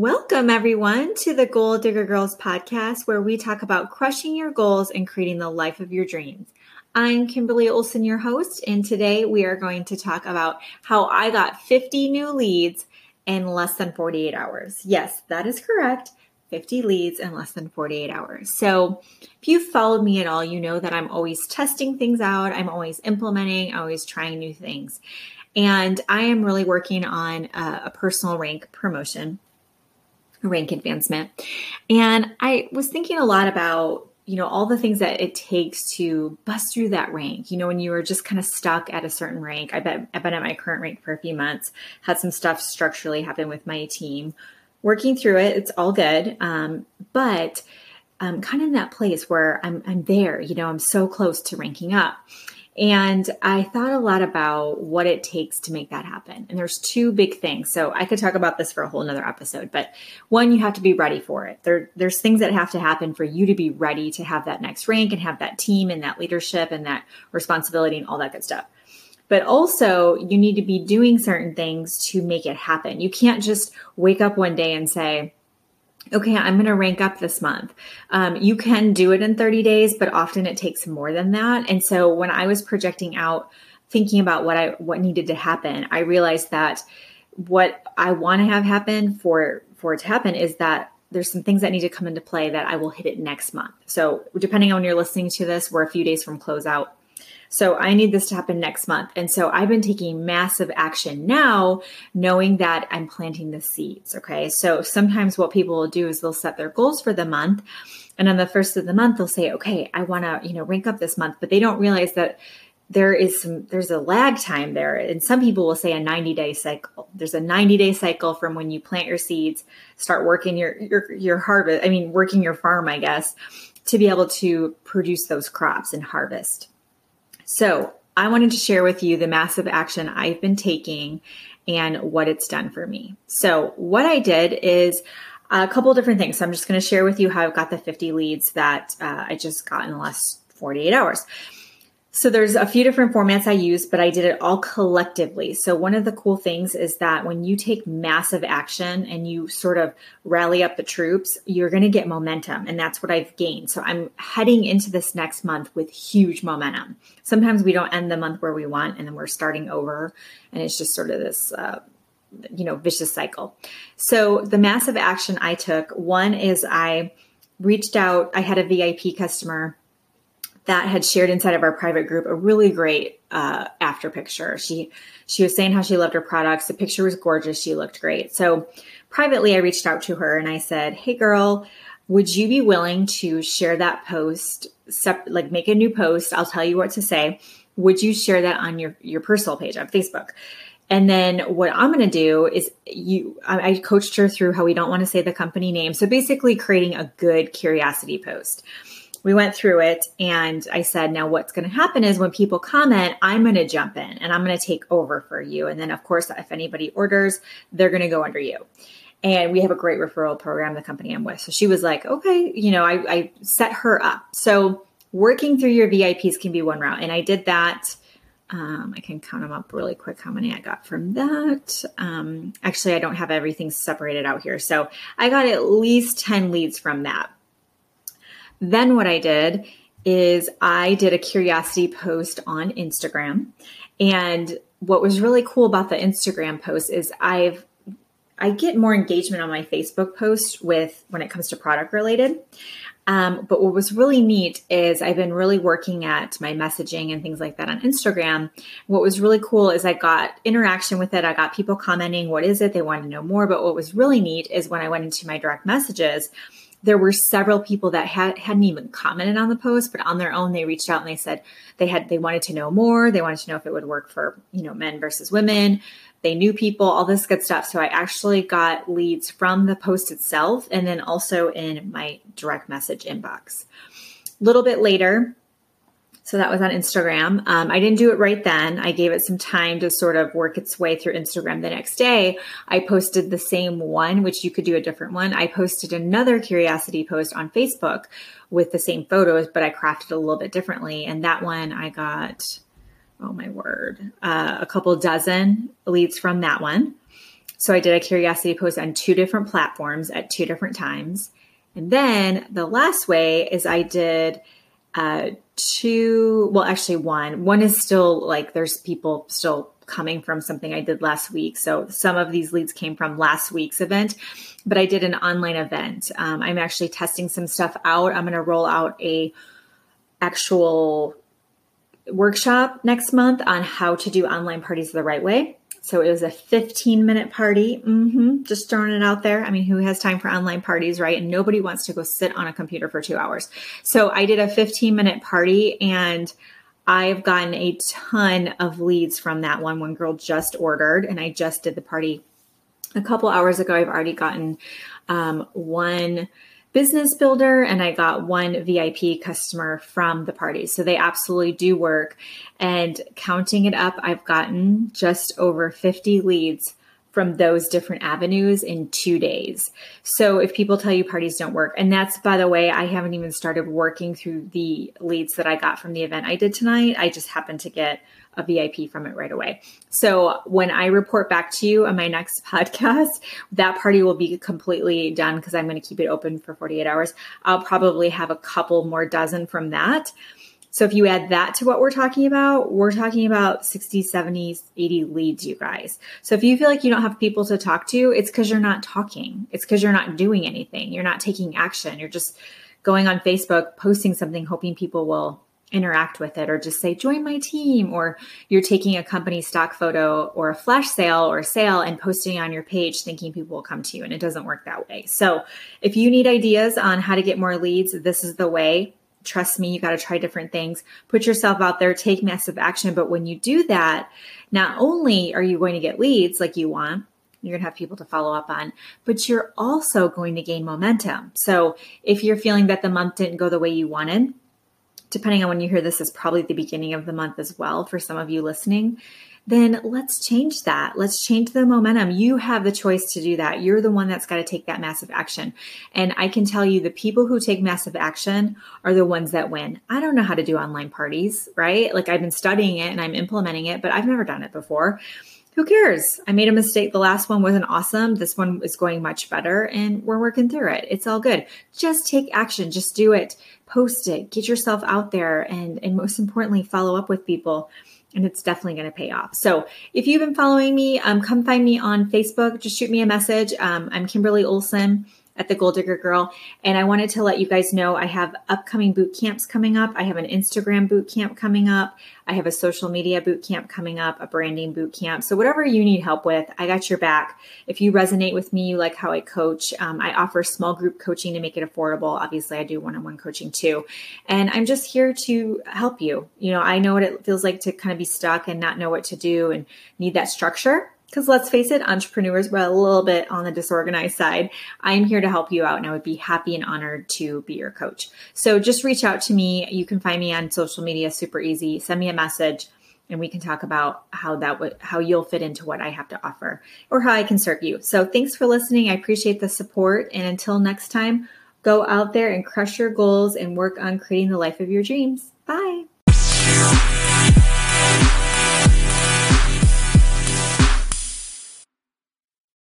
Welcome, everyone, to the Goal Digger Girls podcast, where we talk about crushing your goals and creating the life of your dreams. I'm Kimberly Olson, your host, and today we are going to talk about how I got 50 new leads in less than 48 hours. Yes, that is correct. 50 leads in less than 48 hours. So, if you've followed me at all, you know that I'm always testing things out, I'm always implementing, always trying new things. And I am really working on a, a personal rank promotion rank advancement. And I was thinking a lot about, you know, all the things that it takes to bust through that rank. You know, when you are just kind of stuck at a certain rank. I bet I've been at my current rank for a few months, had some stuff structurally happen with my team. Working through it, it's all good. Um, but I'm kind of in that place where I'm I'm there, you know, I'm so close to ranking up. And I thought a lot about what it takes to make that happen. And there's two big things. So I could talk about this for a whole nother episode, but one, you have to be ready for it. There, there's things that have to happen for you to be ready to have that next rank and have that team and that leadership and that responsibility and all that good stuff. But also, you need to be doing certain things to make it happen. You can't just wake up one day and say, okay, I'm going to rank up this month. Um, you can do it in 30 days, but often it takes more than that. And so when I was projecting out, thinking about what I what needed to happen, I realized that what I want to have happen for for it to happen is that there's some things that need to come into play that I will hit it next month. So depending on when you're listening to this, we're a few days from closeout. So I need this to happen next month. And so I've been taking massive action now, knowing that I'm planting the seeds. Okay. So sometimes what people will do is they'll set their goals for the month. And on the first of the month, they'll say, okay, I want to, you know, rank up this month, but they don't realize that there is some there's a lag time there and some people will say a 90 day cycle there's a 90 day cycle from when you plant your seeds start working your your your harvest i mean working your farm i guess to be able to produce those crops and harvest so, I wanted to share with you the massive action I've been taking and what it's done for me. So, what I did is a couple different things. So, I'm just going to share with you how I've got the 50 leads that uh, I just got in the last 48 hours. So there's a few different formats I use, but I did it all collectively. So one of the cool things is that when you take massive action and you sort of rally up the troops, you're going to get momentum. And that's what I've gained. So I'm heading into this next month with huge momentum. Sometimes we don't end the month where we want and then we're starting over. And it's just sort of this, uh, you know, vicious cycle. So the massive action I took, one is I reached out, I had a VIP customer that had shared inside of our private group a really great uh, after picture. She she was saying how she loved her products. The picture was gorgeous. She looked great. So privately, I reached out to her and I said, "Hey, girl." Would you be willing to share that post, like make a new post? I'll tell you what to say. Would you share that on your, your personal page on Facebook? And then what I'm going to do is you, I, I coached her through how we don't want to say the company name. So basically creating a good curiosity post we went through it and I said, now what's going to happen is when people comment, I'm going to jump in and I'm going to take over for you. And then, of course, if anybody orders, they're going to go under you. And we have a great referral program, the company I'm with. So she was like, okay, you know, I, I set her up. So working through your VIPs can be one route. And I did that. Um, I can count them up really quick how many I got from that. Um, actually, I don't have everything separated out here. So I got at least 10 leads from that. Then what I did is I did a curiosity post on Instagram. And what was really cool about the Instagram post is I've I get more engagement on my Facebook post with when it comes to product related. Um, but what was really neat is I've been really working at my messaging and things like that on Instagram. What was really cool is I got interaction with it. I got people commenting, what is it? They want to know more. But what was really neat is when I went into my direct messages, there were several people that had, hadn't even commented on the post, but on their own, they reached out and they said they had, they wanted to know more. They wanted to know if it would work for, you know, men versus women. They knew people, all this good stuff. So I actually got leads from the post itself and then also in my direct message inbox. A little bit later, so that was on Instagram. Um, I didn't do it right then. I gave it some time to sort of work its way through Instagram. The next day, I posted the same one, which you could do a different one. I posted another curiosity post on Facebook with the same photos, but I crafted a little bit differently. And that one I got, oh my word, uh, a couple dozen leads from that one. So I did a curiosity post on two different platforms at two different times. And then the last way is I did uh, two, well, actually one. One is still like there's people still coming from something I did last week. So some of these leads came from last week's event, but I did an online event. Um, I'm actually testing some stuff out. I'm going to roll out a actual workshop next month on how to do online parties the right way. So it was a 15 minute party. Mm-hmm. Just throwing it out there. I mean, who has time for online parties, right? And nobody wants to go sit on a computer for two hours. So I did a 15 minute party and I've gotten a ton of leads from that one. One girl just ordered and I just did the party a couple hours ago. I've already gotten um, one business builder and I got one VIP customer from the party. So they absolutely do work. And counting it up, I've gotten just over 50 leads from those different avenues in two days. So if people tell you parties don't work, and that's by the way, I haven't even started working through the leads that I got from the event I did tonight. I just happened to get a VIP from it right away. So when I report back to you on my next podcast, that party will be completely done because I'm going to keep it open for 48 hours. I'll probably have a couple more dozen from that. So if you add that to what we're talking about, we're talking about 60, 70, 80 leads, you guys. So if you feel like you don't have people to talk to, it's because you're not talking. It's because you're not doing anything. You're not taking action. You're just going on Facebook, posting something, hoping people will interact with it or just say join my team or you're taking a company stock photo or a flash sale or sale and posting on your page thinking people will come to you and it doesn't work that way so if you need ideas on how to get more leads this is the way trust me you got to try different things put yourself out there take massive action but when you do that not only are you going to get leads like you want you're going to have people to follow up on, but you're also going to gain momentum. So if you're feeling that the month didn't go the way you wanted, depending on when you hear this, is probably the beginning of the month as well for some of you listening, then let's change that. Let's change the momentum. You have the choice to do that. You're the one that's got to take that massive action. And I can tell you the people who take massive action are the ones that win. I don't know how to do online parties, right? Like I've been studying it and I'm implementing it, but I've never done it before who cares? I made a mistake. The last one wasn't awesome. This one is going much better and we're working through it. It's all good. Just take action. Just do it. Post it. Get yourself out there and, and most importantly, follow up with people. And it's definitely going to pay off. So if you've been following me, um, come find me on Facebook. Just shoot me a message. Um, I'm Kimberly Olson at the Goal Digger Girl. And I wanted to let you guys know I have upcoming boot camps coming up. I have an Instagram boot camp coming up. I have a social media boot camp coming up, a branding boot camp. So, whatever you need help with, I got your back. If you resonate with me, you like how I coach, um, I offer small group coaching to make it affordable. Obviously, I do one on one coaching too. And I'm just here to help you. You know, I know what it feels like to kind of be stuck and not know what to do and need that structure. Because let's face it, entrepreneurs were a little bit on the disorganized side. I'm here to help you out and I would be happy and honored to be your coach. So just reach out to me. You can find me on social media super easy. Send me a message and we can talk about how that would how you'll fit into what I have to offer or how I can serve you. So thanks for listening. I appreciate the support and until next time, go out there and crush your goals and work on creating the life of your dreams. Bye.